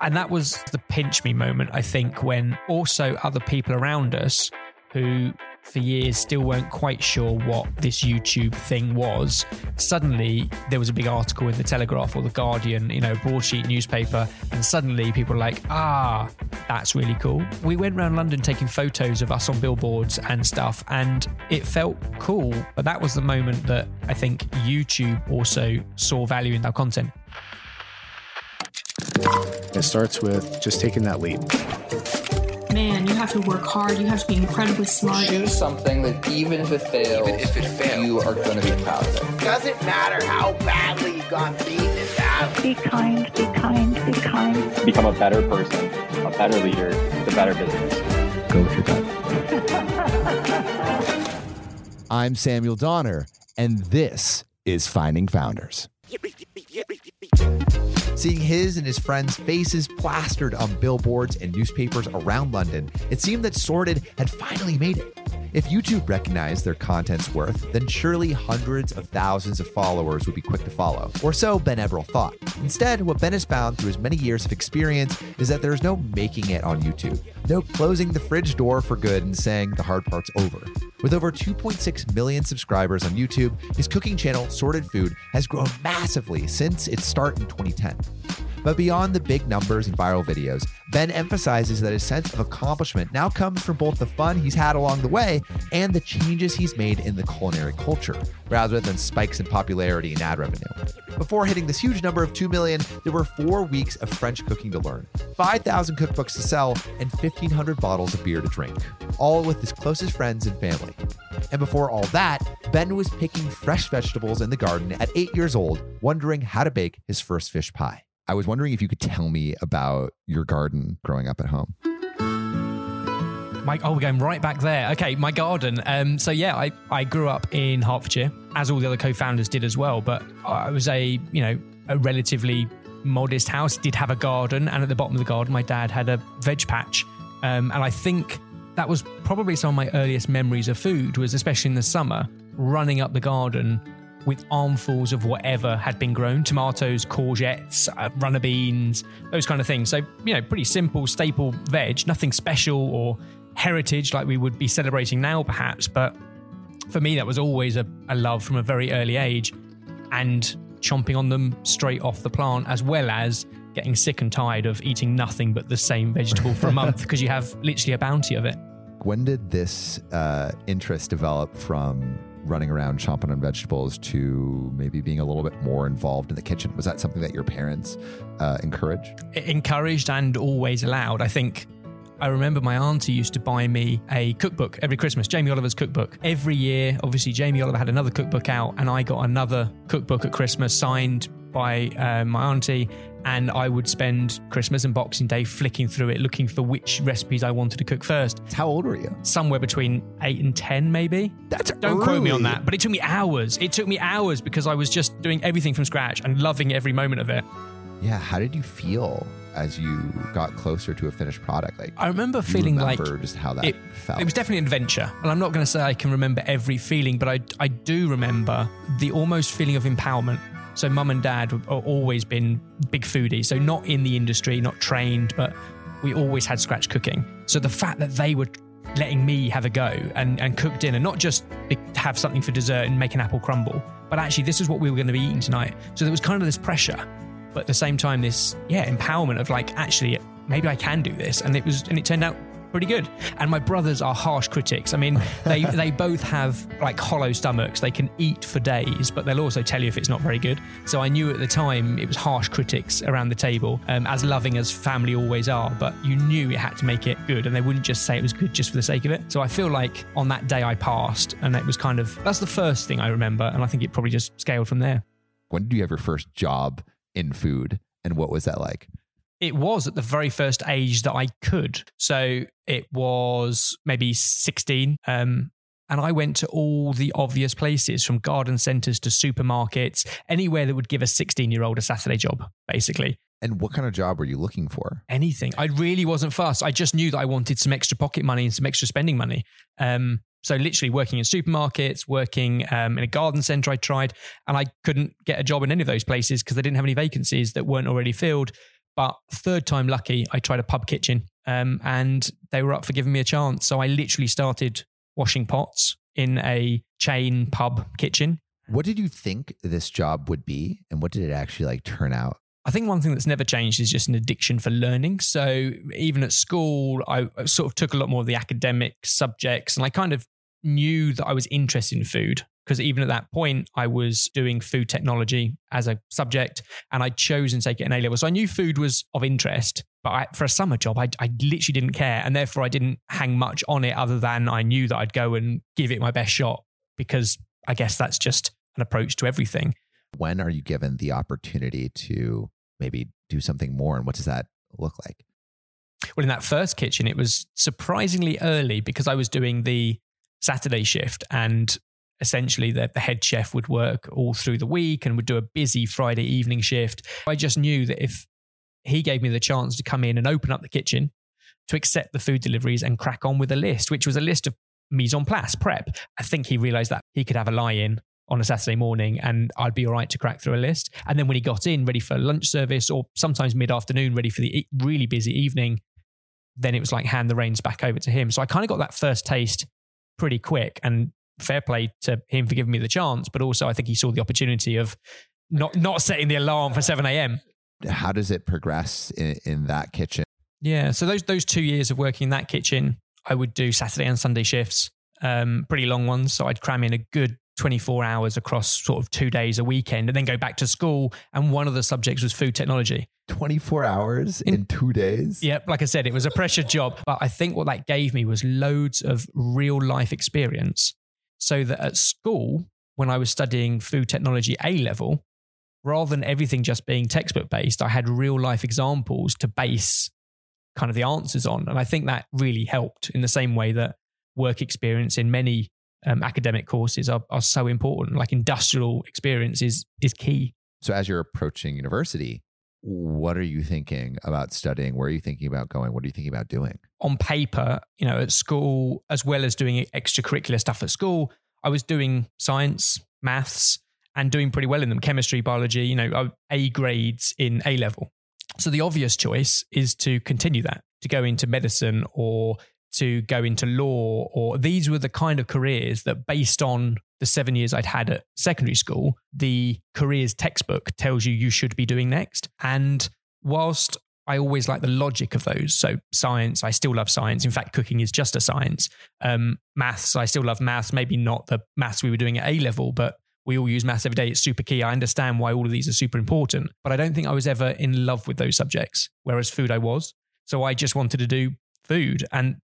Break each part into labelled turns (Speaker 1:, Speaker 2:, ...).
Speaker 1: And that was the pinch me moment, I think, when also other people around us who for years still weren't quite sure what this YouTube thing was. Suddenly, there was a big article in the Telegraph or the Guardian, you know, broadsheet newspaper, and suddenly people were like, ah, that's really cool. We went around London taking photos of us on billboards and stuff, and it felt cool. But that was the moment that I think YouTube also saw value in our content.
Speaker 2: It starts with just taking that leap
Speaker 3: man, you have to work hard. You have to be incredibly smart.
Speaker 4: Choose something that even if it fails, even if it fails, you are going to be proud of it.
Speaker 5: Doesn't matter how badly you got beaten in that.
Speaker 6: Be kind, be kind, be kind.
Speaker 7: Become a better person, a better leader, a better business.
Speaker 2: Go with your gut.
Speaker 8: I'm Samuel Donner, and this is Finding Founders. Seeing his and his friends' faces plastered on billboards and newspapers around London, it seemed that Sorted had finally made it. If YouTube recognized their content's worth, then surely hundreds of thousands of followers would be quick to follow. Or so Ben Ebbrell thought. Instead, what Ben has found through his many years of experience is that there's no making it on YouTube, no closing the fridge door for good and saying the hard part's over. With over 2.6 million subscribers on YouTube, his cooking channel, Sorted Food, has grown massively since its start in 2010. But beyond the big numbers and viral videos, Ben emphasizes that his sense of accomplishment now comes from both the fun he's had along the way and the changes he's made in the culinary culture, rather than spikes in popularity and ad revenue. Before hitting this huge number of 2 million, there were four weeks of French cooking to learn, 5,000 cookbooks to sell, and 1,500 bottles of beer to drink, all with his closest friends and family. And before all that, Ben was picking fresh vegetables in the garden at eight years old, wondering how to bake his first fish pie. I was wondering if you could tell me about your garden growing up at home.
Speaker 1: My, oh, we're going right back there. Okay, my garden. Um, so yeah, I, I grew up in Hertfordshire, as all the other co-founders did as well. But I was a you know a relatively modest house. Did have a garden, and at the bottom of the garden, my dad had a veg patch. Um, and I think that was probably some of my earliest memories of food. Was especially in the summer, running up the garden with armfuls of whatever had been grown tomatoes, courgettes, uh, runner beans, those kind of things. So, you know, pretty simple, staple veg, nothing special or heritage like we would be celebrating now, perhaps. But for me, that was always a, a love from a very early age and chomping on them straight off the plant, as well as getting sick and tired of eating nothing but the same vegetable for a month because you have literally a bounty of it.
Speaker 8: When did this uh, interest develop from running around chomping on vegetables to maybe being a little bit more involved in the kitchen? Was that something that your parents uh, encouraged?
Speaker 1: Encouraged and always allowed. I think I remember my auntie used to buy me a cookbook every Christmas, Jamie Oliver's cookbook. Every year, obviously, Jamie Oliver had another cookbook out, and I got another cookbook at Christmas signed by uh, my auntie and I would spend Christmas and Boxing Day flicking through it, looking for which recipes I wanted to cook first.
Speaker 8: How old were you?
Speaker 1: Somewhere between eight and ten, maybe.
Speaker 8: That's
Speaker 1: don't
Speaker 8: early.
Speaker 1: quote me on that, but it took me hours. It took me hours because I was just doing everything from scratch and loving every moment of it.
Speaker 8: Yeah, how did you feel as you got closer to a finished product? Like
Speaker 1: I remember feeling
Speaker 8: remember
Speaker 1: like
Speaker 8: just how that
Speaker 1: it,
Speaker 8: felt.
Speaker 1: It was definitely an adventure. And I'm not going to say I can remember every feeling, but I I do remember the almost feeling of empowerment so mum and dad have always been big foodies. So not in the industry, not trained, but we always had scratch cooking. So the fact that they were letting me have a go and, and cook dinner, not just have something for dessert and make an apple crumble, but actually this is what we were going to be eating tonight. So there was kind of this pressure, but at the same time, this, yeah, empowerment of like, actually, maybe I can do this. And it was, and it turned out pretty good. And my brothers are harsh critics. I mean, they they both have like hollow stomachs. They can eat for days, but they'll also tell you if it's not very good. So I knew at the time it was harsh critics around the table, um, as loving as family always are. But you knew it had to make it good, and they wouldn't just say it was good just for the sake of it. So I feel like on that day I passed, and it was kind of that's the first thing I remember, and I think it probably just scaled from there.
Speaker 8: When did you have your first job in food, and what was that like?
Speaker 1: it was at the very first age that I could. So it was maybe 16. Um, and I went to all the obvious places from garden centers to supermarkets, anywhere that would give a 16 year old a Saturday job, basically.
Speaker 8: And what kind of job were you looking for?
Speaker 1: Anything. I really wasn't fussed. I just knew that I wanted some extra pocket money and some extra spending money. Um, so literally working in supermarkets, working um, in a garden center, I tried, and I couldn't get a job in any of those places because they didn't have any vacancies that weren't already filled. But third time lucky, I tried a pub kitchen um, and they were up for giving me a chance. So I literally started washing pots in a chain pub kitchen.
Speaker 8: What did you think this job would be, and what did it actually like turn out?
Speaker 1: I think one thing that's never changed is just an addiction for learning. So even at school, I sort of took a lot more of the academic subjects and I kind of knew that I was interested in food because even at that point, I was doing food technology as a subject and I'd chosen to take it in A level. So I knew food was of interest, but I, for a summer job, I, I literally didn't care. And therefore, I didn't hang much on it other than I knew that I'd go and give it my best shot because I guess that's just an approach to everything.
Speaker 8: When are you given the opportunity to maybe do something more? And what does that look like?
Speaker 1: Well, in that first kitchen, it was surprisingly early because I was doing the Saturday shift and essentially the, the head chef would work all through the week and would do a busy Friday evening shift. I just knew that if he gave me the chance to come in and open up the kitchen, to accept the food deliveries and crack on with a list, which was a list of mise en place, prep. I think he realized that he could have a lie in on a Saturday morning and I'd be all right to crack through a list. And then when he got in, ready for lunch service or sometimes mid afternoon, ready for the really busy evening, then it was like hand the reins back over to him. So I kind of got that first taste pretty quick and fair play to him for giving me the chance. But also, I think he saw the opportunity of not, not setting the alarm for 7 a.m.
Speaker 8: How does it progress in, in that kitchen?
Speaker 1: Yeah. So those, those two years of working in that kitchen, I would do Saturday and Sunday shifts, um, pretty long ones. So I'd cram in a good 24 hours across sort of two days a weekend and then go back to school. And one of the subjects was food technology.
Speaker 8: 24 hours in, in two days?
Speaker 1: Yep. Like I said, it was a pressure job. But I think what that gave me was loads of real life experience. So that at school, when I was studying food technology A level, rather than everything just being textbook based, I had real life examples to base kind of the answers on. And I think that really helped in the same way that work experience in many um, academic courses are, are so important. Like industrial experience is, is key.
Speaker 8: So as you're approaching university, what are you thinking about studying? Where are you thinking about going? What are you thinking about doing?
Speaker 1: On paper, you know, at school, as well as doing extracurricular stuff at school, I was doing science, maths, and doing pretty well in them chemistry, biology, you know, A grades in A level. So the obvious choice is to continue that, to go into medicine or to go into law, or these were the kind of careers that, based on the seven years I'd had at secondary school, the careers textbook tells you you should be doing next. And whilst I always like the logic of those. So science, I still love science. In fact, cooking is just a science. Um, maths, I still love maths. Maybe not the maths we were doing at A level, but we all use maths every day. It's super key. I understand why all of these are super important, but I don't think I was ever in love with those subjects. Whereas food, I was. So I just wanted to do food, and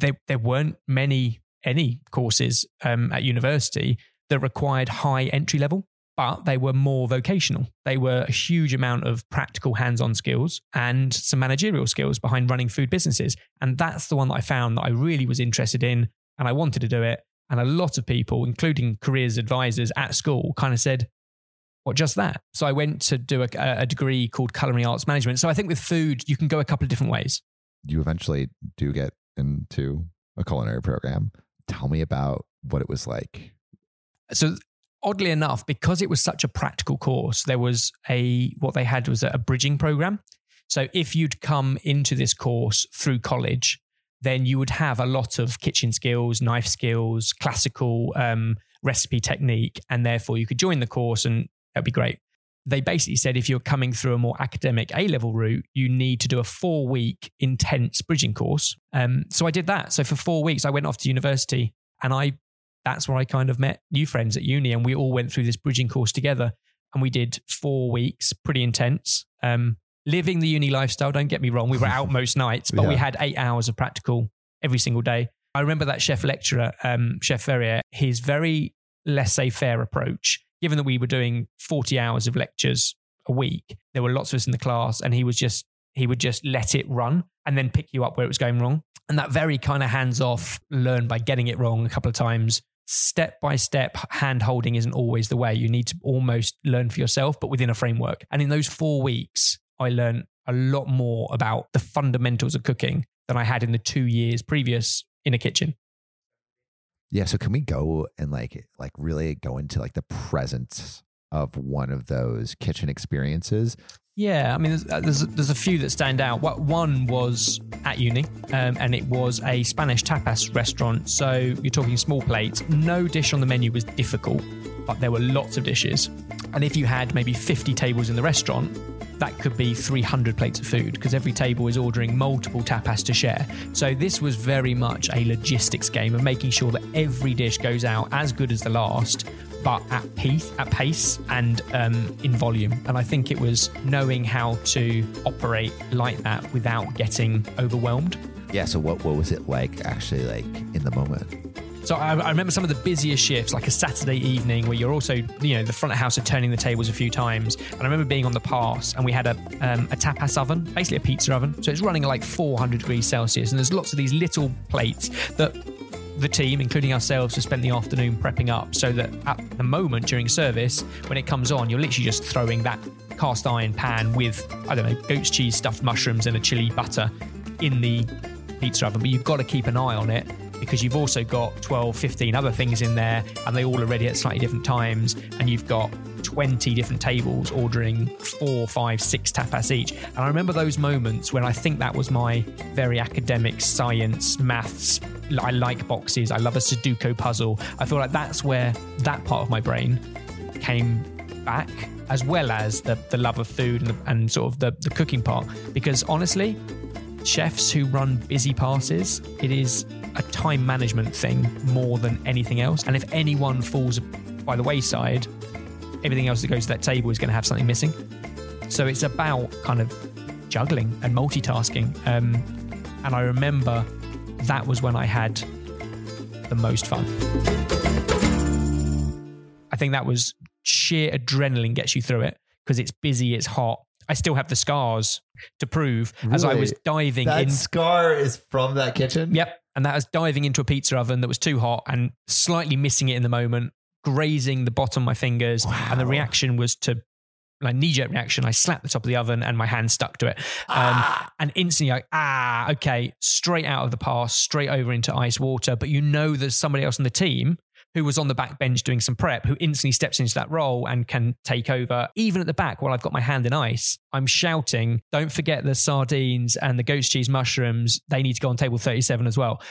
Speaker 1: there, there weren't many any courses um, at university that required high entry level, but they were more vocational. They were a huge amount of practical hands on skills and some managerial skills behind running food businesses. And that's the one that I found that I really was interested in and I wanted to do it. And a lot of people, including careers advisors at school, kind of said, what just that? So I went to do a, a degree called culinary arts management. So I think with food, you can go a couple of different ways.
Speaker 8: You eventually do get into a culinary program. Tell me about what it was like.
Speaker 1: So oddly enough, because it was such a practical course, there was a what they had was a bridging program. So if you'd come into this course through college, then you would have a lot of kitchen skills, knife skills, classical um, recipe technique, and therefore you could join the course and that'd be great they basically said if you're coming through a more academic A level route, you need to do a four week intense bridging course. Um, so I did that. So for four weeks, I went off to university and I, that's where I kind of met new friends at uni and we all went through this bridging course together and we did four weeks, pretty intense. Um, living the uni lifestyle, don't get me wrong, we were out most nights, but yeah. we had eight hours of practical every single day. I remember that chef lecturer, um, Chef Ferrier, his very laissez faire approach given that we were doing 40 hours of lectures a week, there were lots of us in the class, and he was just he would just let it run and then pick you up where it was going wrong. And that very kind of hands off, learn by getting it wrong a couple of times. Step by step, hand holding isn't always the way. You need to almost learn for yourself, but within a framework. And in those four weeks, I learned a lot more about the fundamentals of cooking than I had in the two years previous in a kitchen.
Speaker 8: Yeah. So can we go and like like really go into like the presence of one of those kitchen experiences?
Speaker 1: Yeah, I mean, there's, uh, there's, there's a few that stand out. One was at uni, um, and it was a Spanish tapas restaurant. So you're talking small plates. No dish on the menu was difficult, but there were lots of dishes. And if you had maybe 50 tables in the restaurant, that could be 300 plates of food because every table is ordering multiple tapas to share. So this was very much a logistics game of making sure that every dish goes out as good as the last, but at pace, at pace and um, in volume. And I think it was knowing how to operate like that without getting overwhelmed.
Speaker 8: Yeah. So what what was it like actually like in the moment?
Speaker 1: So I, I, remember some of the busiest shifts, like a Saturday evening, where you're also, you know, the front of house are turning the tables a few times. And I remember being on the pass, and we had a um, a tapas oven, basically a pizza oven. So it's running at like 400 degrees Celsius, and there's lots of these little plates that the team, including ourselves, have spent the afternoon prepping up, so that at the moment during service, when it comes on, you're literally just throwing that cast iron pan with I don't know goat's cheese, stuffed mushrooms, and a chili butter in the pizza oven. But you've got to keep an eye on it because you've also got 12, 15 other things in there and they all are ready at slightly different times. And you've got 20 different tables ordering four, five, six tapas each. And I remember those moments when I think that was my very academic science, maths. I like boxes. I love a Sudoku puzzle. I feel like that's where that part of my brain came back, as well as the, the love of food and, and sort of the, the cooking part. Because honestly, chefs who run busy passes, it is a time management thing more than anything else. And if anyone falls by the wayside, everything else that goes to that table is going to have something missing. So it's about kind of juggling and multitasking. Um, and I remember that was when I had the most fun. I think that was sheer adrenaline gets you through it because it's busy, it's hot. I still have the scars to prove as I was diving
Speaker 8: that
Speaker 1: in.
Speaker 8: scar is from that kitchen.
Speaker 1: Yep. And that was diving into a pizza oven that was too hot and slightly missing it in the moment, grazing the bottom of my fingers. And the reaction was to like knee jerk reaction. I slapped the top of the oven and my hand stuck to it. Um, And instantly, like, ah, okay, straight out of the pass, straight over into ice water. But you know, there's somebody else on the team who was on the back bench doing some prep who instantly steps into that role and can take over. Even at the back, while I've got my hand in ice, I'm shouting, don't forget the sardines and the goat's cheese mushrooms. They need to go on table 37 as well.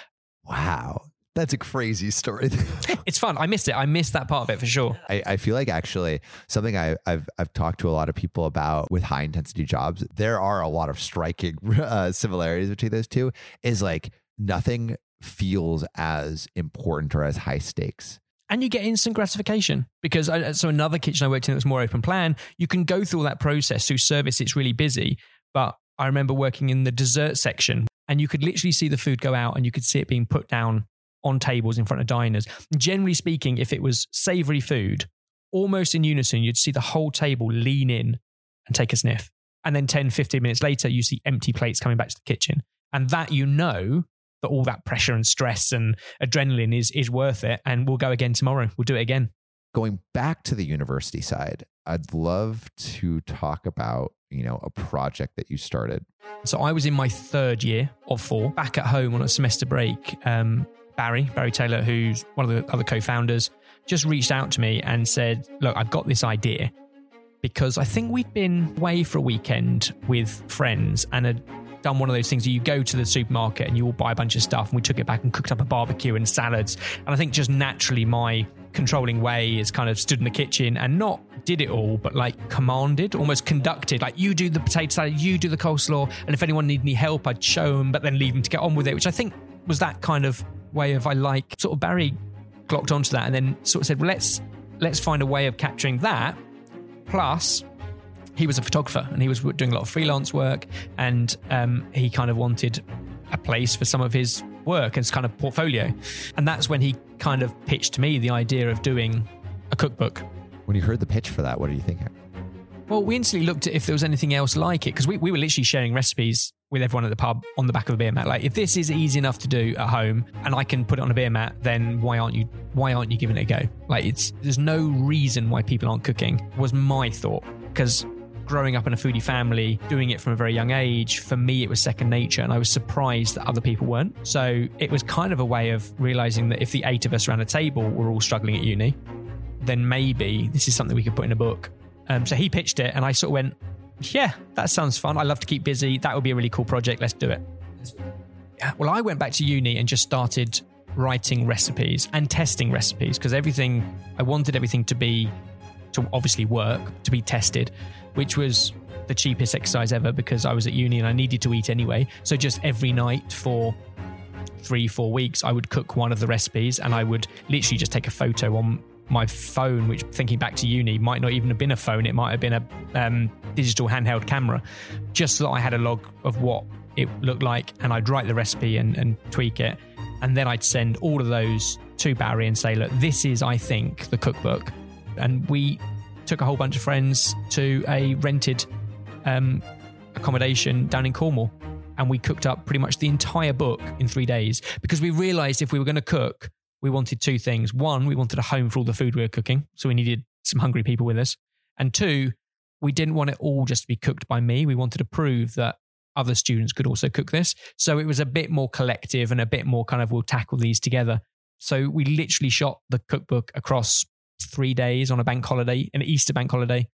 Speaker 8: Wow. That's a crazy story.
Speaker 1: It's fun. I missed it. I missed that part of it for sure.
Speaker 8: I, I feel like actually something I, I've I've talked to a lot of people about with high intensity jobs. There are a lot of striking uh, similarities between those two. Is like nothing feels as important or as high stakes.
Speaker 1: and you get instant gratification because I, so another kitchen I worked in that was more open plan. You can go through all that process through service. It's really busy, but I remember working in the dessert section, and you could literally see the food go out, and you could see it being put down on tables in front of diners. Generally speaking, if it was savory food, almost in unison, you'd see the whole table lean in and take a sniff. And then 10, 15 minutes later, you see empty plates coming back to the kitchen. And that you know that all that pressure and stress and adrenaline is is worth it. And we'll go again tomorrow. We'll do it again.
Speaker 8: Going back to the university side, I'd love to talk about you know a project that you started.
Speaker 1: So I was in my third year of four, back at home on a semester break. Um, Barry, Barry Taylor, who's one of the other co-founders, just reached out to me and said, "Look, I've got this idea." Because I think we'd been away for a weekend with friends and had done one of those things where you go to the supermarket and you all buy a bunch of stuff and we took it back and cooked up a barbecue and salads. And I think just naturally my controlling way is kind of stood in the kitchen and not did it all, but like commanded, almost conducted. Like you do the potato salad, you do the coleslaw, and if anyone needed any help, I'd show them, but then leave them to get on with it, which I think was that kind of way of I like sort of Barry glocked onto that and then sort of said, well, let's let's find a way of capturing that. Plus, he was a photographer and he was doing a lot of freelance work, and um, he kind of wanted a place for some of his work and his kind of portfolio. And that's when he kind of pitched to me the idea of doing a cookbook.
Speaker 8: When you heard the pitch for that, what are you thinking?
Speaker 1: Well, we instantly looked at if there was anything else like it because we, we were literally sharing recipes with everyone at the pub on the back of a beer mat. Like, if this is easy enough to do at home and I can put it on a beer mat, then why aren't you? Why aren't you giving it a go? Like, it's there's no reason why people aren't cooking. Was my thought because growing up in a foodie family, doing it from a very young age, for me it was second nature, and I was surprised that other people weren't. So it was kind of a way of realizing that if the eight of us around a table were all struggling at uni, then maybe this is something we could put in a book. Um, so he pitched it, and I sort of went, yeah, that sounds fun. I love to keep busy. That would be a really cool project. Let's do it. Well, I went back to uni and just started writing recipes and testing recipes because everything, I wanted everything to be, to obviously work, to be tested, which was the cheapest exercise ever because I was at uni and I needed to eat anyway. So just every night for three, four weeks, I would cook one of the recipes and I would literally just take a photo on my phone, which thinking back to uni might not even have been a phone. It might have been a um, digital handheld camera, just so that I had a log of what it looked like and I'd write the recipe and, and tweak it. And then I'd send all of those to Barry and say, look, this is, I think, the cookbook. And we took a whole bunch of friends to a rented um, accommodation down in Cornwall. And we cooked up pretty much the entire book in three days because we realized if we were going to cook, we wanted two things. One, we wanted a home for all the food we were cooking. So we needed some hungry people with us. And two, we didn't want it all just to be cooked by me. We wanted to prove that other students could also cook this. So it was a bit more collective and a bit more kind of we'll tackle these together. So we literally shot the cookbook across three days on a bank holiday, an Easter bank holiday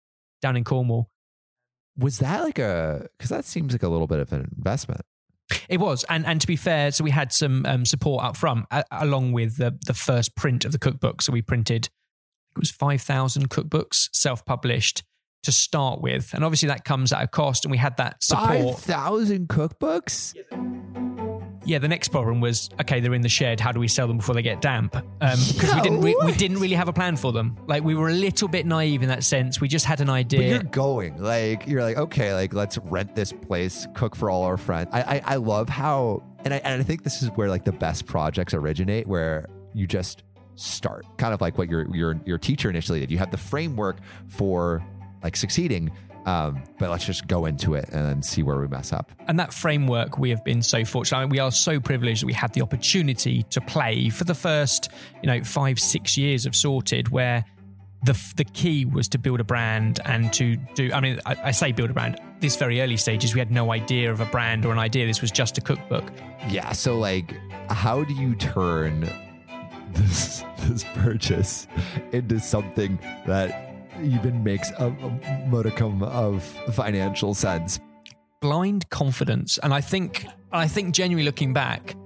Speaker 1: down in Cornwall.
Speaker 8: Was that like a, because that seems like a little bit of an investment.
Speaker 1: It was, and and to be fair, so we had some um, support up front a- along with the the first print of the cookbook. So we printed it was five thousand cookbooks self published to start with, and obviously that comes at a cost. And we had that support.
Speaker 8: 5,000 cookbooks?
Speaker 1: Yeah, the next problem was okay, they're in the shed. How do we sell them before they get damp? Um, because we
Speaker 8: Yeah,
Speaker 1: didn't re- we didn't really have a plan for them. Like we were a little bit naive in that sense. We just had an
Speaker 8: But
Speaker 1: idea.
Speaker 8: you're going like you're like okay, like let's rent this place, cook for all our friends. I I, I love how, and I and I think this is where like the best projects originate, where you just start, kind of like what your your your teacher initially did. You have the framework for like succeeding, um, but let's just go into it and see where we mess up.
Speaker 1: and that framework we have been so fortunate I mean, we are so privileged that we had the opportunity to play for the first you know five six years of sorted where the the key was to build a brand and to do i mean I, I say build a brand this very early stages we had no idea of a brand or an idea this was just a cookbook
Speaker 8: Yeah. So like, how do you turn this this purchase into something that even makes a, a modicum of financial sense?
Speaker 1: blind confidence and i think i think genuinely looking back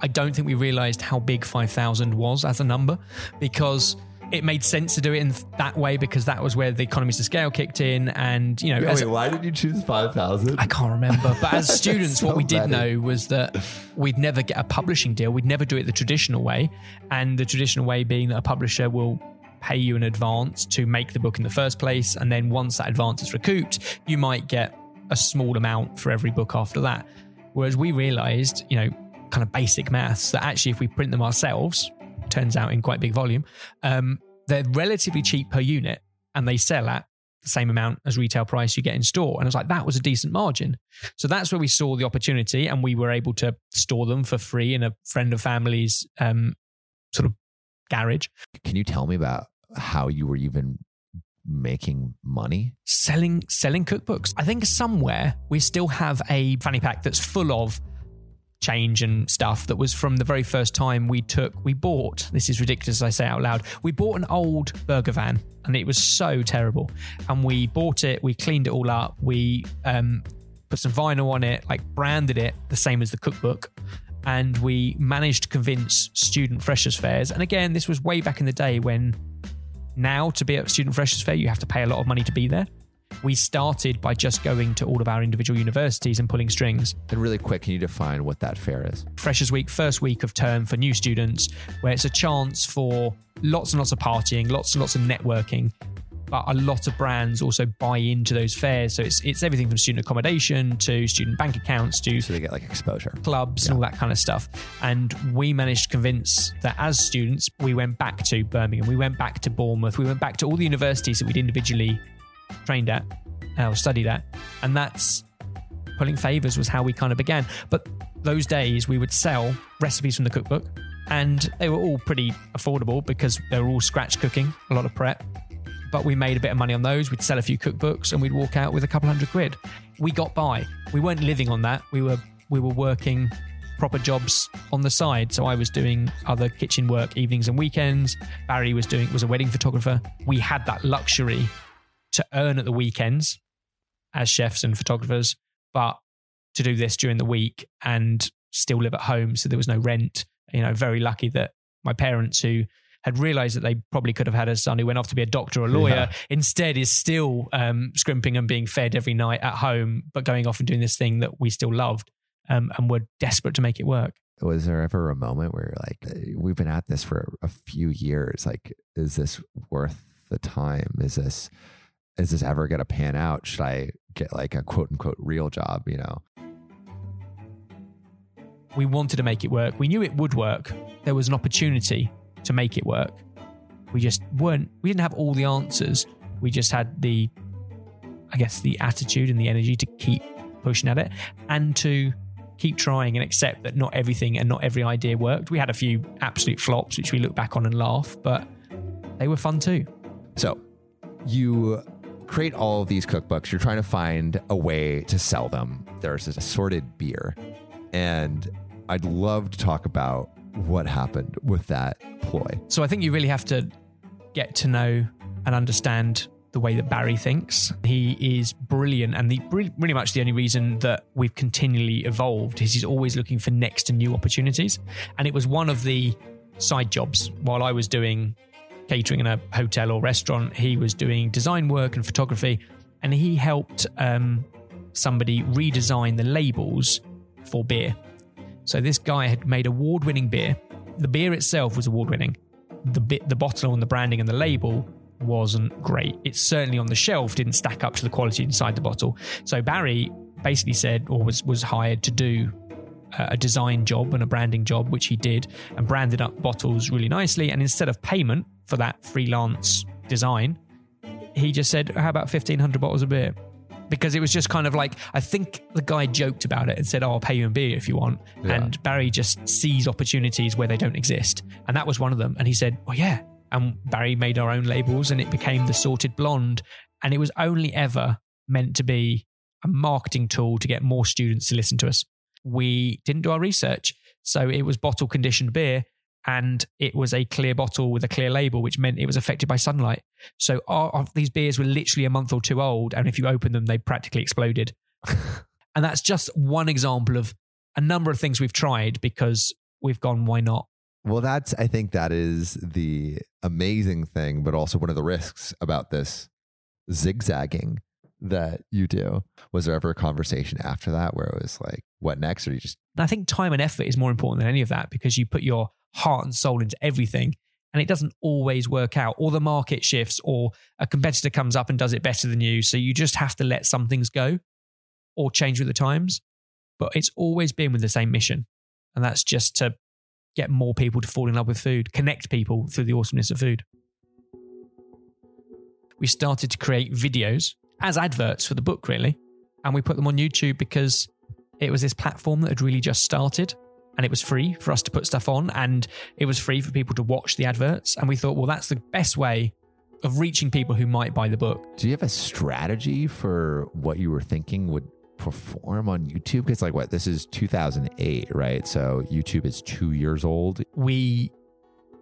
Speaker 1: i don't think we realized how big 5000 was as a number because it made sense to do it in that way because that was where the economies of scale kicked in and you know as,
Speaker 8: why did you choose five thousand?
Speaker 1: I can't remember. But as students, what we did
Speaker 8: many.
Speaker 1: know was that we'd never get a publishing deal. We'd never do it the traditional way. And the traditional way being that a publisher will pay you in advance to make the book in the first place. And then once that advance is recouped, you might get a small amount for every book after that. Whereas we realized, you know, kind of basic maths that actually if we print them ourselves, turns out in quite big volume, um, they're relatively cheap per unit and they sell at the same amount as retail price you get in store. And I was like, that was a decent margin. So that's where we saw the opportunity and we were able to store them for free in a friend of family's um, sort of garage.
Speaker 8: Can you tell me about how you were even making money?
Speaker 1: selling selling cookbooks. I think somewhere we still have a fanny pack that's full of change and stuff that was from the very first time we took we bought this is ridiculous I say out loud we bought an old burger van and it was so terrible and we bought it we cleaned it all up we um, put some vinyl on it like branded it the same as the cookbook and we managed to convince student freshers fairs. And again this was way back in the day when now to be at student freshers fair you have to pay a lot of money to be there. We started by just going to all of our individual universities and pulling strings.
Speaker 8: And really quick, can you define what that fair is?
Speaker 1: freshers week first week of term for new students where it's a chance for lots and lots of partying lots and lots of networking but a lot of brands also buy into those fairs so it's it's everything from student accommodation to student bank accounts to
Speaker 8: So they get like exposure.
Speaker 1: clubs and all that kind of stuff. And we managed to convince that as students, we went back to Birmingham, we went back to Bournemouth, we went back to all the universities that we'd individually trained at uh, or studied at. And that's pulling favors was how we kind of began. But those days we would sell recipes from the cookbook and they were all pretty affordable because they were all scratch cooking, a lot of prep. But we made a bit of money on those. We'd sell a few cookbooks and we'd walk out with a couple hundred quid. We got by. We weren't living on that. We were we were working proper jobs on the side. So I was doing other kitchen work evenings and weekends. Barry was doing was a wedding photographer. We had that luxury to earn at the weekends as chefs and photographers, but to do this during the week and still live at home. So there was no rent. You know, very lucky that my parents, who had realized that they probably could have had a son who went off to be a doctor or a lawyer,
Speaker 8: Yeah.
Speaker 1: instead is still um, scrimping and being fed every night at home, but going off and doing this thing that we still loved um, and were desperate to make it work.
Speaker 8: Was there ever a moment where you're like, "Uh, we've been at this for a few years. Like, is this worth the time? Is this is this ever going to pan out? Should I get like a quote unquote real job? You know,
Speaker 1: we wanted to make it work. We knew it would work. There was an opportunity to make it work. We just weren't, we didn't have all the answers. We just had the, I guess, the attitude and the energy to keep pushing at it and to keep trying and accept that not everything and not every idea worked. We had a few absolute flops, which we look back on and laugh, but they were fun too.
Speaker 8: So you create all of these cookbooks. You're trying to find a way to sell them. There's this assorted beer. And I'd love to talk about what happened with that ploy.
Speaker 1: So I think you really have to get to know and understand the way that Barry thinks. He is brilliant, and the pretty much the only reason that we've continually evolved is he's always looking for next and new opportunities. And it was one of the side jobs while I was doing catering in a hotel or restaurant. He was doing design work and photography, and he helped um, somebody redesign the labels for beer. So this guy had made award-winning beer. The beer itself was award-winning. The bit, the bottle and the branding and the label wasn't great. It certainly on the shelf didn't stack up to the quality inside the bottle. So Barry basically said, or was was hired to do uh, a design job and a branding job, which he did, and branded up bottles really nicely. And instead of payment for that freelance design, he just said, "How about fifteen hundred bottles of beer?" Because it was just kind of like I think the guy joked about it and said, "Oh, I'll pay you in beer if you want."
Speaker 8: Yeah.
Speaker 1: And Barry just sees opportunities where they don't exist, and that was one of them. And he said, "Oh yeah." And Barry made our own labels, and it became the Sorted Blonde. And it was only ever meant to be a marketing tool to get more students to listen to us. We didn't do our research, so it was bottle conditioned beer, and it was a clear bottle with a clear label, which meant it was affected by sunlight. So our, our- these beers were literally a month or two old, and if you open them, they practically exploded. and that's just one example of a number of things we've tried because we've gone, why not?
Speaker 8: Well, that's, I think that is the amazing thing, but also one of the risks about this zigzagging that you do. Was there ever a conversation after that where it was like, what next? Or you just,
Speaker 1: I think time and effort is more important than any of that because you put your heart and soul into everything and it doesn't always work out, or the market shifts, or a competitor comes up and does it better than you. So you just have to let some things go or change with the times. But it's always been with the same mission. And that's just to get more people to fall in love with food, connect people through the awesomeness of food. We started to create videos as adverts for the book, really. And we put them on YouTube because it was this platform that had really just started and it was free for us to put stuff on and it was free for people to watch the adverts. And we thought, well, that's the best way of reaching people who might buy the book.
Speaker 8: do you have a strategy for what you were thinking would perform on YouTube? Because, like, what this is 2008, right? So YouTube is two years old.
Speaker 1: We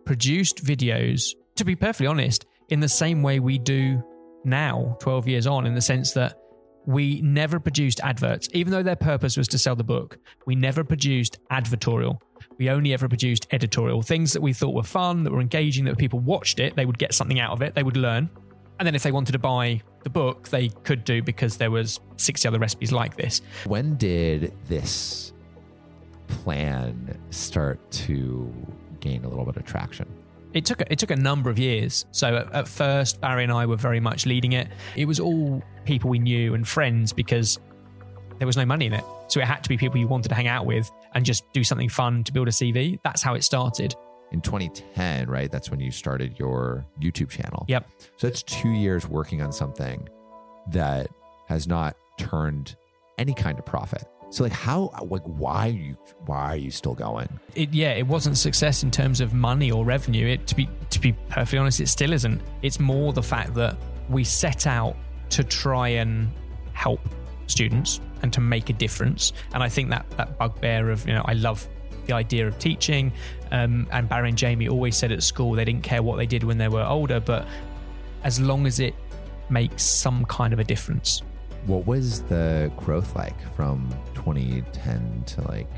Speaker 1: produced videos, to be perfectly honest, in the same way we do now, 12 years on, in the sense that we never produced adverts. Even though their purpose was to sell the book, we never produced advertorial. We only ever produced editorial things that we thought were fun, that were engaging, that people watched it, they would get something out of it, they would learn. And then if they wanted to buy the book, they could do because there was 60 other recipes like this.
Speaker 8: When did this plan start to gain a little bit of traction?
Speaker 1: It took a, it took a number of years. So at, at first, Barry and I were very much leading it. It was all people we knew and friends because there was no money in it. So it had to be people you wanted to hang out with and just do something fun to build a CV. That's how it started.
Speaker 8: In 2010, right? That's when you started your YouTube channel.
Speaker 1: Yep.
Speaker 8: So it's two years working on something that has not turned any kind of profit. So like how like why are you why are you still going?
Speaker 1: It yeah, it wasn't success in terms of money or revenue. It to be to be perfectly honest, it still isn't. It's more the fact that we set out to try and help students and to make a difference. And I think that that bugbear of you know I love the idea of teaching. Um, and Barry and Jamie always said at school they didn't care what they did when they were older, but as long as it makes some kind of a difference,
Speaker 8: What was the growth like from 2010 to like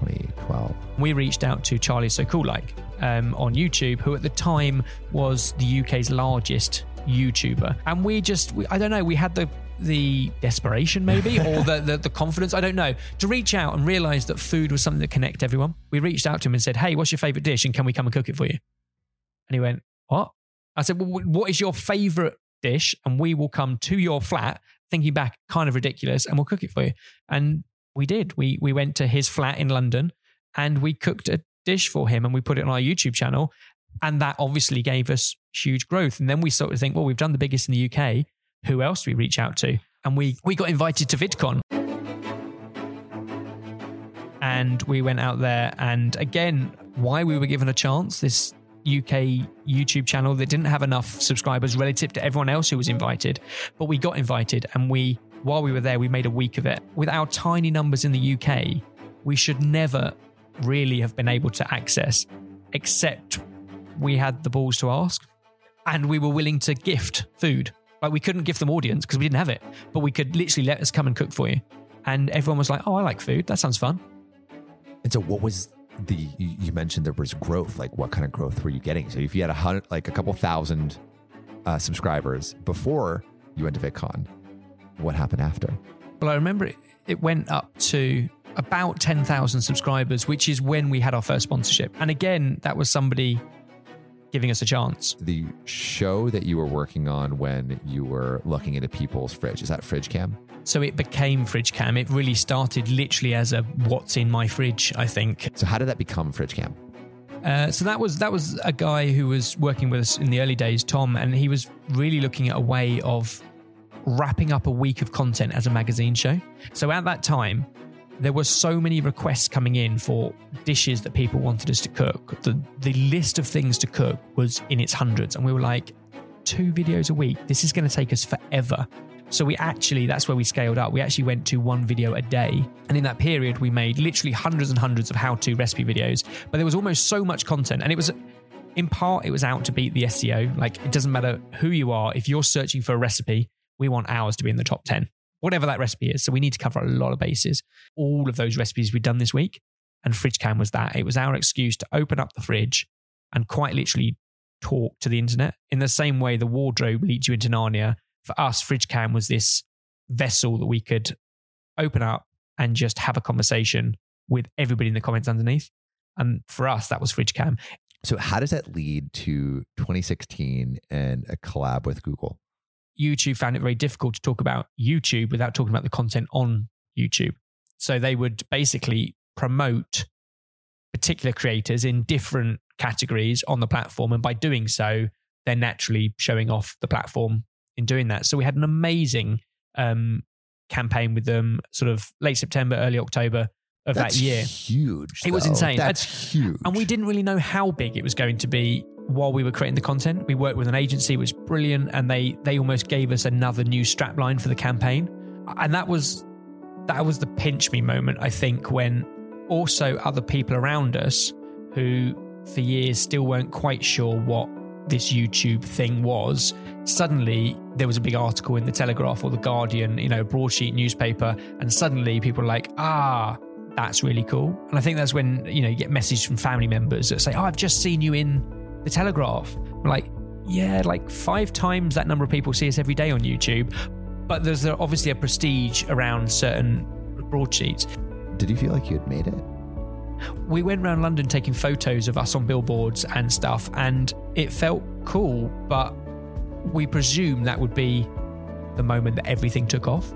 Speaker 8: 2012?
Speaker 1: We reached out to Charlie So Cool Like um, on YouTube, who at the time was the UK's largest YouTuber. And we just, we, I don't know, we had the the desperation maybe or the, the the confidence i don't know to reach out and realize that food was something that connect everyone we reached out to him and said hey what's your favorite dish and can we come and cook it for you and he went what i said well, what is your favorite dish and we will come to your flat thinking back kind of ridiculous and we'll cook it for you and we did we we went to his flat in london and we cooked a dish for him and we put it on our youtube channel and that obviously gave us huge growth and then we sort of think well we've done the biggest in the uk who else do we reach out to? And we, we got invited to VidCon. And we went out there. And again, why we were given a chance, this UK YouTube channel that didn't have enough subscribers relative to everyone else who was invited. But we got invited. And we, while we were there, we made a week of it. With our tiny numbers in the UK, we should never really have been able to access, except we had the balls to ask. And we were willing to gift food like we couldn't give them audience because we didn't have it, but we could literally let us come and cook for you. And everyone was like, "Oh, I like food. That sounds fun."
Speaker 8: And so, what was the? You mentioned there was growth. Like, what kind of growth were you getting? So, if you had a hundred, like a couple thousand uh, subscribers before you went to VidCon, what happened after?
Speaker 1: Well, I remember it, it went up to about 10,000 subscribers, which is when we had our first sponsorship. And again, that was somebody giving us a chance.
Speaker 8: The show that you were working on when you were looking into people's fridge, is that Fridge Cam?
Speaker 1: So it became Fridge Cam. It really started literally as a what's in my fridge, I think.
Speaker 8: So how did that become Fridge Cam?
Speaker 1: Uh, so that was that was a guy who was working with us in the early days, Tom, and he was really looking at a way of wrapping up a week of content as a magazine show. So at that time, there were so many requests coming in for dishes that people wanted us to cook. The the list of things to cook was in its hundreds, and we were like, two videos a week. This is going to take us forever. So we actually, that's where we scaled up. We actually went to one video a day. And in that period, we made literally hundreds and hundreds of how to recipe videos. But there was almost so much content. And it was, in part, it was out to beat the SEO. Like, it doesn't matter who you are. If you're searching for a recipe, we want ours to be in the top 10 whatever that recipe is. So we need to cover a lot of bases. All of those recipes we've done this week, and Fridge Cam was that. It was our excuse to open up the fridge and quite literally talk to the internet in the same way the wardrobe leads you into Narnia. For us, Fridge Cam was this vessel that we could open up and just have a conversation with everybody in the comments underneath. And for us, that was Fridge Cam.
Speaker 8: So, how does that lead to 2016 and a collab with Google?
Speaker 1: YouTube found it very difficult to talk about YouTube without talking about the content on YouTube. So they would basically promote particular creators in different categories on the platform. And by doing so, they're naturally showing off the platform in doing that. So we had an amazing um, campaign with them, sort of late September, early October of
Speaker 8: That's
Speaker 1: that year.
Speaker 8: Huge.
Speaker 1: It was
Speaker 8: though.
Speaker 1: insane.
Speaker 8: That's huge.
Speaker 1: And we didn't really know how big it was going to be while we were creating the content. We worked with an agency which was brilliant and they they almost gave us another new strapline for the campaign. And that was that was the pinch me moment, I think, when also other people around us who for years still weren't quite sure what this YouTube thing was. Suddenly, there was a big article in the Telegraph or the Guardian, you know, broadsheet newspaper, and suddenly people are like, ah, that's really cool. And I think that's when you know you get messages from family members that say, "Oh, I've just seen you in the Telegraph." I'm like, yeah, like five times that number of people see us every day on YouTube. But there's obviously a prestige around certain broadsheets.
Speaker 8: Did you feel like you had made it?
Speaker 1: We went around London taking photos of us on billboards and stuff, and it felt cool, but we presume that would be the moment that everything took off.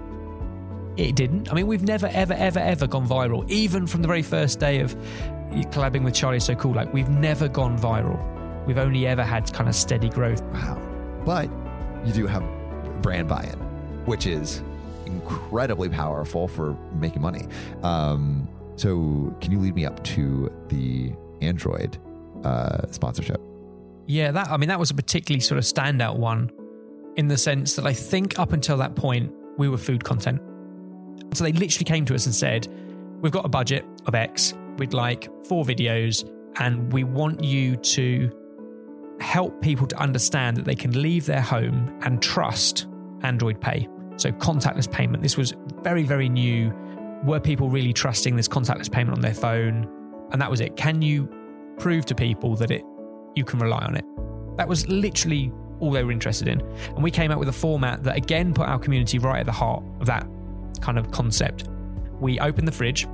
Speaker 1: It didn't. I mean, we've never, ever, ever, ever gone viral, even from the very first day of collabing with Charlie So Cool. Like, we've never gone viral. We've only ever had kind of steady growth.
Speaker 8: Wow. But you do have brand buy in, which is incredibly powerful for making money. Um, so, can you lead me up to the Android uh, sponsorship?
Speaker 1: Yeah, that I mean that was a particularly sort of standout one in the sense that I think up until that point we were food content. So they literally came to us and said, "We've got a budget of X. We'd like four videos and we want you to help people to understand that they can leave their home and trust Android Pay." So, contactless payment. This was very, very new. Were people really trusting this contactless payment on their phone? And that was it. Can you prove to people that it you can rely on it? That was literally all they were interested in. And we came up with a format that again put our community right at the heart of that kind of concept. We opened the fridge,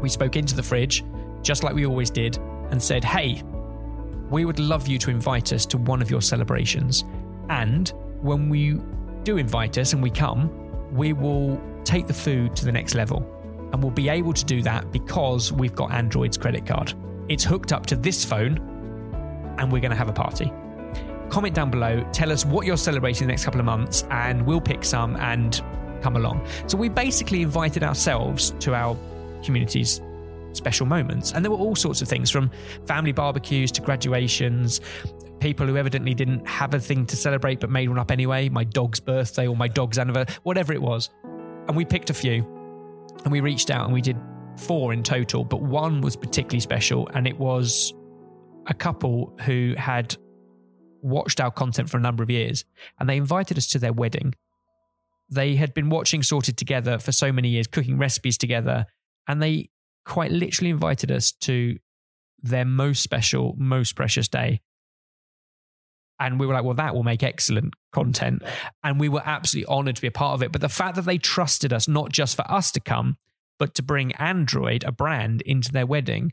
Speaker 1: we spoke into the fridge, just like we always did, and said, Hey, we would love you to invite us to one of your celebrations. And when we do invite us and we come, we will take the food to the next level. And we'll be able to do that because we've got Android's credit card. It's hooked up to this phone, and we're going to have a party. Comment down below, tell us what you're celebrating the next couple of months, and we'll pick some and come along. So we basically invited ourselves to our community's special moments. And there were all sorts of things from family barbecues to graduations, people who evidently didn't have a thing to celebrate but made one up anyway, my dog's birthday or my dog's anniversary, whatever it was. And we picked a few and we reached out and we did four in total, but one was particularly special and it was a couple who had watched our content for a number of years and they invited us to their wedding. They had been watching Sorted together for so many years, cooking recipes together, and they quite literally invited us to their most special, most precious day. And we were like, well, that will make excellent content. And we were absolutely honored to be a part of it. But the fact that they trusted us, not just for us to come, but to bring Android, a brand, into their wedding,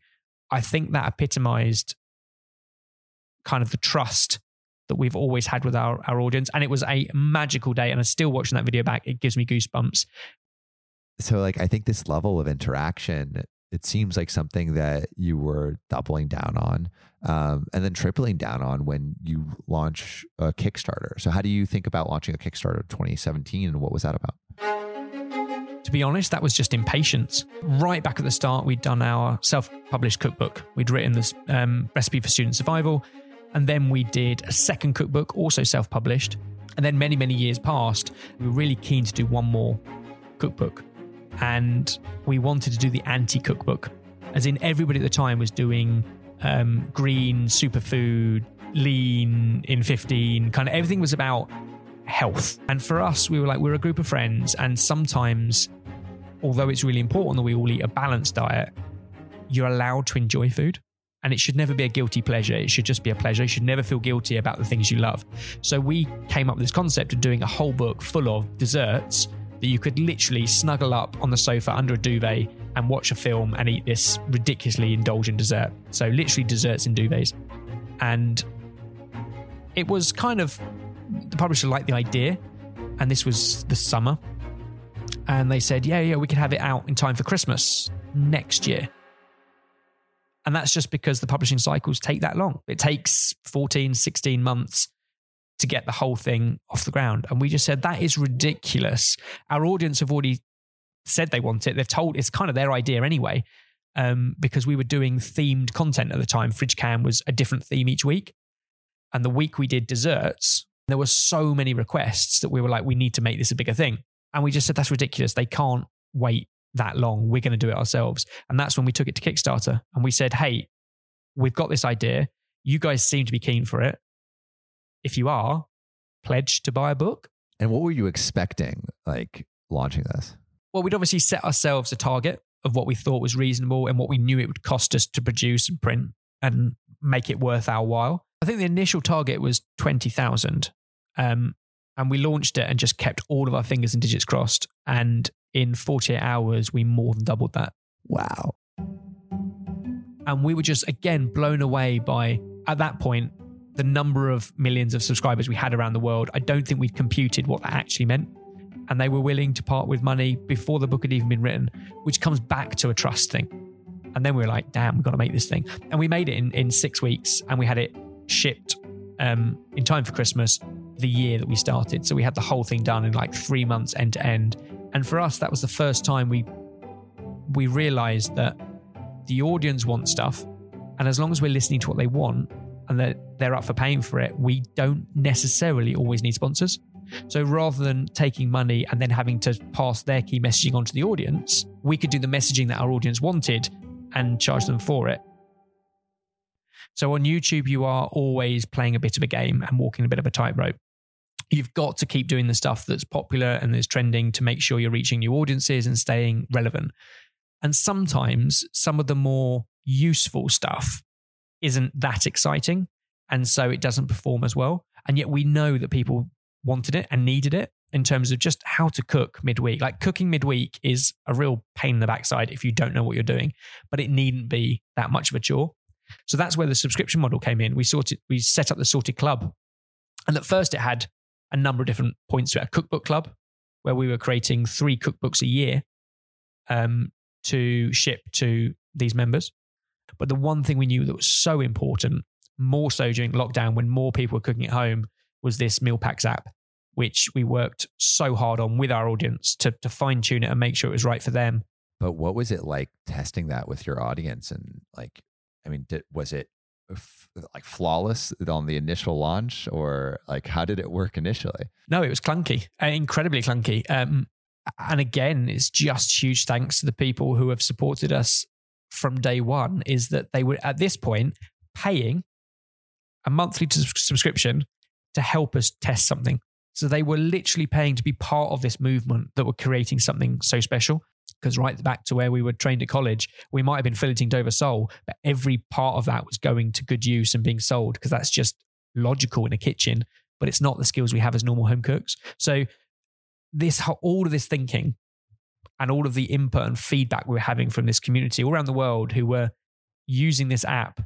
Speaker 1: I think that epitomized kind of the trust that we've always had with our, our audience. And it was a magical day. And I'm still watching that video back. It gives me goosebumps.
Speaker 8: So, like, I think this level of interaction it seems like something that you were doubling down on um, and then tripling down on when you launch a Kickstarter. So, how do you think about launching a Kickstarter 2017 and what was that about?
Speaker 1: To be honest, that was just impatience. Right back at the start, we'd done our self published cookbook. We'd written this um, recipe for student survival. And then we did a second cookbook, also self published. And then many, many years passed. We were really keen to do one more cookbook and we wanted to do the anti cookbook, as in everybody at the time was doing um, green, superfood, lean in 15, kind of everything was about health. And for us, we were like, we're a group of friends, and sometimes, although it's really important that we all eat a balanced diet, you're allowed to enjoy food. And it should never be a guilty pleasure. It should just be a pleasure. You should never feel guilty about the things you love. So we came up with this concept of doing a whole book full of desserts that you could literally snuggle up on the sofa under a duvet and watch a film and eat this ridiculously indulgent dessert. So, literally, desserts in duvets. And it was kind of the publisher liked the idea, and this was the summer. And they said, Yeah, yeah, we can have it out in time for Christmas next year. And that's just because the publishing cycles take that long. It takes 14, 16 months to get the whole thing off the ground. And we just said, that is ridiculous. Our audience have already said they want it. They've told it's kind of their idea anyway, um, because we were doing themed content at the time. Fridge Cam was a different theme each week. And the week we did desserts, there were so many requests that we were like, we need to make this a bigger thing. And we just said, that's ridiculous. They can't wait that long. We're going to do it ourselves. And that's when we took it to Kickstarter and we said, hey, we've got this idea. You guys seem to be keen for it if you are, pledge to buy a book.
Speaker 8: And what were you expecting, like launching this?
Speaker 1: Well, we'd obviously set ourselves a target of what we thought was reasonable and what we knew it would cost us to produce and print and make it worth our while. I think the initial target was 20,000. Um, and we launched it and just kept all of our fingers and digits crossed. And in 48 hours, we more than doubled that.
Speaker 8: Wow.
Speaker 1: And we were just, again, blown away by, at that point, the number of millions of subscribers we had around the world, I don't think we'd computed what that actually meant. And they were willing to part with money before the book had even been written, which comes back to a trust thing. And then we were like, damn, we've got to make this thing. And we made it in, in six weeks and we had it shipped um, in time for Christmas the year that we started. So we had the whole thing done in like three months end to end. And for us, that was the first time we we realized that the audience wants stuff. And as long as we're listening to what they want, and that they're up for paying for it, we don't necessarily always need sponsors. So rather than taking money and then having to pass their key messaging onto the audience, we could do the messaging that our audience wanted and charge them for it. So on YouTube, you are always playing a bit of a game and walking a bit of a tightrope. You've got to keep doing the stuff that's popular and is trending to make sure you're reaching new audiences and staying relevant. And sometimes some of the more useful stuff isn't that exciting. And so it doesn't perform as well. And yet we know that people wanted it and needed it in terms of just how to cook midweek. Like cooking midweek is a real pain in the backside if you don't know what you're doing, but it needn't be that much of a chore. So that's where the subscription model came in. We sorted, we set up the sorted club. And at first it had a number of different points to. A cookbook club where we were creating three cookbooks a year um, to ship to these members. But the one thing we knew that was so important, more so during lockdown when more people were cooking at home, was this meal packs app, which we worked so hard on with our audience to, to fine tune it and make sure it was right for them.
Speaker 8: But what was it like testing that with your audience? And like, I mean, did, was it like flawless on the initial launch, or like how did it work initially?
Speaker 1: No, it was clunky, uh, incredibly clunky. Um, and again, it's just huge thanks to the people who have supported us from day one. Is that they were at this point paying a monthly t- subscription to help us test something. So they were literally paying to be part of this movement that were creating something so special. Because right back to where we were trained at college, we might have been filleting Dover sole, but every part of that was going to good use and being sold because that's just logical in a kitchen, but it's not the skills we have as normal home cooks. So this all of this thinking and all of the input and feedback we were having from this community all around the world who were using this app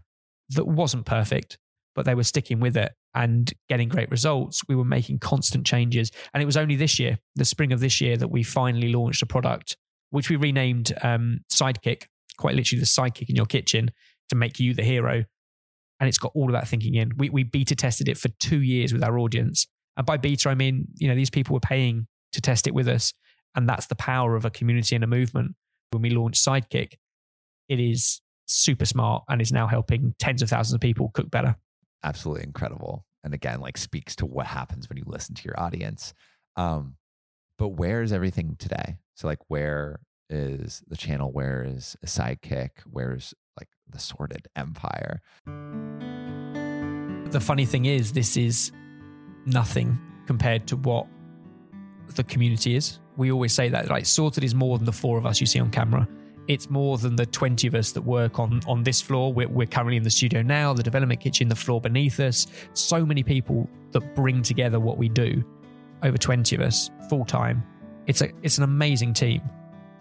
Speaker 1: that wasn't perfect, but they were sticking with it and getting great results. We were making constant changes. And it was only this year, the spring of this year, that we finally launched a product, which we renamed um, Sidekick, quite literally the sidekick in your kitchen to make you the hero. And it's got all of that thinking in. We, we beta tested it for two years with our audience. And by beta, I mean, you know, these people were paying to test it with us. And that's the power of a community and a movement. When we launched Sidekick, it is super smart and is now helping tens of thousands of people cook better
Speaker 8: absolutely incredible. And again, like speaks to what happens when you listen to your audience. Um, but where is everything today? So like where is the channel? Where is a sidekick? Where's like the sorted empire?
Speaker 1: The funny thing is, this is nothing compared to what the community is. We always say that like sorted is more than the four of us you see on camera it's more than the 20 of us that work on on this floor we're, we're, currently in the studio now the development kitchen the floor beneath us so many people that bring together what we do over 20 of us full time it's a it's an amazing team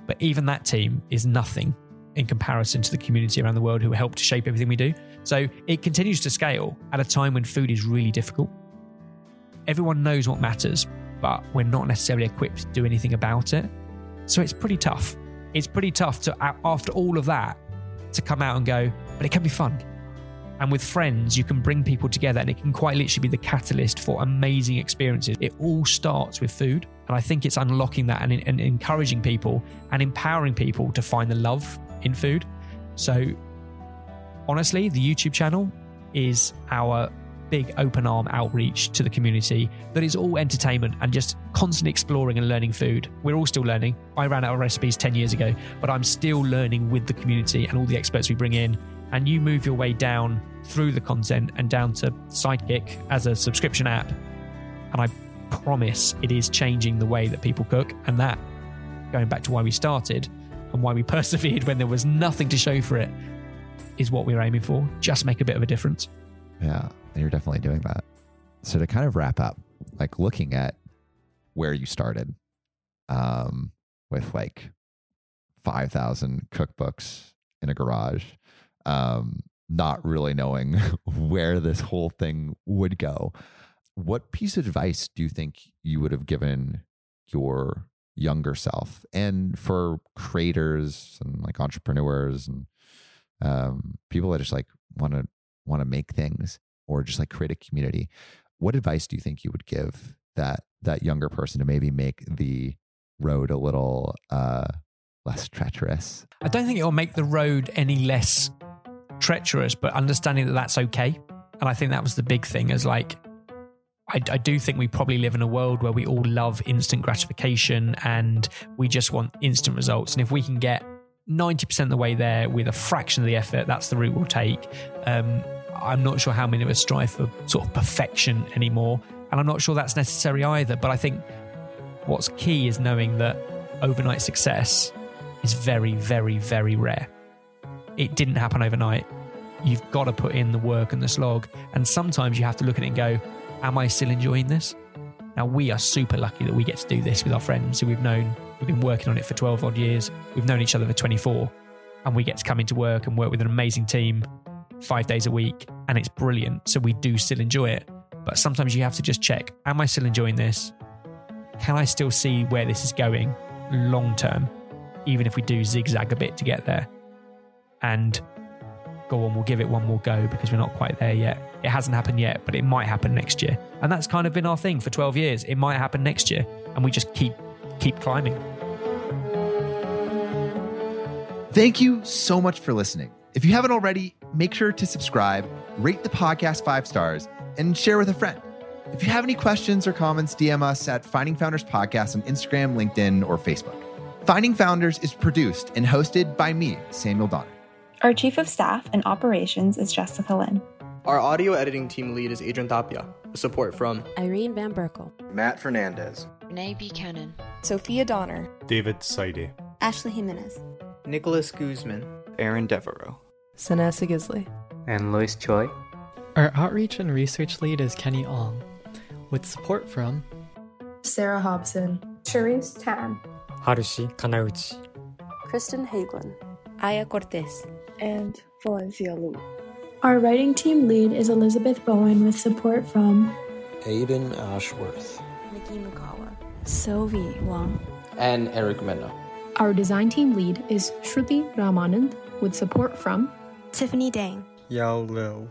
Speaker 1: but even that team is nothing in comparison to the community around the world who help to shape everything we do so it continues to scale at a time when food is really difficult everyone knows what matters but we're not necessarily equipped to do anything about it so it's pretty tough it's pretty tough to, after all of that, to come out and go, but it can be fun. And with friends, you can bring people together and it can quite literally be the catalyst for amazing experiences. It all starts with food. And I think it's unlocking that and, and encouraging people and empowering people to find the love in food. So, honestly, the YouTube channel is our big open arm outreach to the community that is all entertainment and just constantly exploring and learning food. We're all still learning. I ran out of recipes 10 years ago, but I'm still learning with the community and all the experts we bring in. And you move your way down through the content and down to Sidekick as a subscription app. And I promise it is changing the way that people cook. And that, going back to why we started and why we persevered when there was nothing to show for it, is what we're aiming for. Just make a bit of a difference.
Speaker 8: Yeah and you're definitely doing that. So to kind of wrap up, like looking at where you started, um, with like five thousand cookbooks in a garage, um, not really knowing where this whole thing would go. What piece of advice do you think you would have given your younger self? And for creators and like entrepreneurs and um, people that just like want to want to make things or just like create a community what advice do you think you would give that that younger person to maybe make the road a little uh less treacherous?
Speaker 1: I don't think it will make the road any less treacherous but understanding that that's okay. And i think that was the big thing as like I, I, do think we probably live in a world where we all love instant gratification and we just want instant results. And if we can get 90% of the way there with a fraction of the effort, that's the route we'll take. Um, I'm not sure how many of us strive for sort of perfection anymore. And I'm not sure that's necessary either. But I think what's key is knowing that overnight success is very, very, very rare. It didn't happen overnight. You've got to put in the work and the slog. And sometimes you have to look at it and go, Am I still enjoying this? Now, we are super lucky that we get to do this with our friends who we've known. We've been working on it for 12 odd years. We've known each other for 24. And we get to come into work and work with an amazing team five days a week. And it's brilliant. So we do still enjoy it. But sometimes you have to just check Am I still enjoying this? Can I still see where this is going long term? Even if we do zigzag a bit to get there. And go on, we'll give it one more go because we're not quite there yet. It hasn't happened yet, but it might happen next year. And that's kind of been our thing for 12 years. It might happen next year. And we just keep keep climbing.
Speaker 8: Thank you so much for listening. If you haven't already, make sure to subscribe, rate the podcast five stars, and share with a friend. If you have any questions or comments, DM us at Finding Founders Podcast on Instagram, LinkedIn, or Facebook. Finding Founders is produced and hosted by me, Samuel Donner.
Speaker 9: Our Chief of Staff and Operations is Jessica Lynn.
Speaker 10: Our audio editing team lead is Adrian Tapia, with support from
Speaker 11: Irene Van Berkel,
Speaker 12: Matt Fernandez,
Speaker 13: Renee Buchanan,
Speaker 14: Sophia Donner,
Speaker 15: David Saidi,
Speaker 16: Ashley Jimenez,
Speaker 10: Nicholas Guzman,
Speaker 17: Aaron Devereaux,
Speaker 18: Sanessa Gisley,
Speaker 19: and Lois Choi.
Speaker 20: Our outreach and research lead is Kenny Ong, with support from
Speaker 21: Sarah Hobson,
Speaker 22: Cherise Tan,
Speaker 23: Harushi Kanauchi,
Speaker 24: Kristen Hagelin,
Speaker 25: Aya Cortez,
Speaker 26: and Valencia Lu.
Speaker 27: Our writing team lead is Elizabeth Bowen with support from
Speaker 28: Aiden Ashworth,
Speaker 29: Nikki Mukawa,
Speaker 30: Sylvie Wang,
Speaker 31: and Eric Mena.
Speaker 32: Our design team lead is Shruti Ramanand with support from
Speaker 33: Tiffany Dang,
Speaker 34: Yao Liu,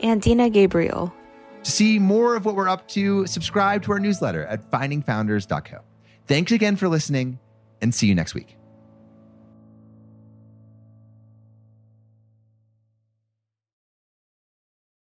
Speaker 35: and Dina Gabriel.
Speaker 8: To see more of what we're up to, subscribe to our newsletter at findingfounders.co. Thanks again for listening and see you next week.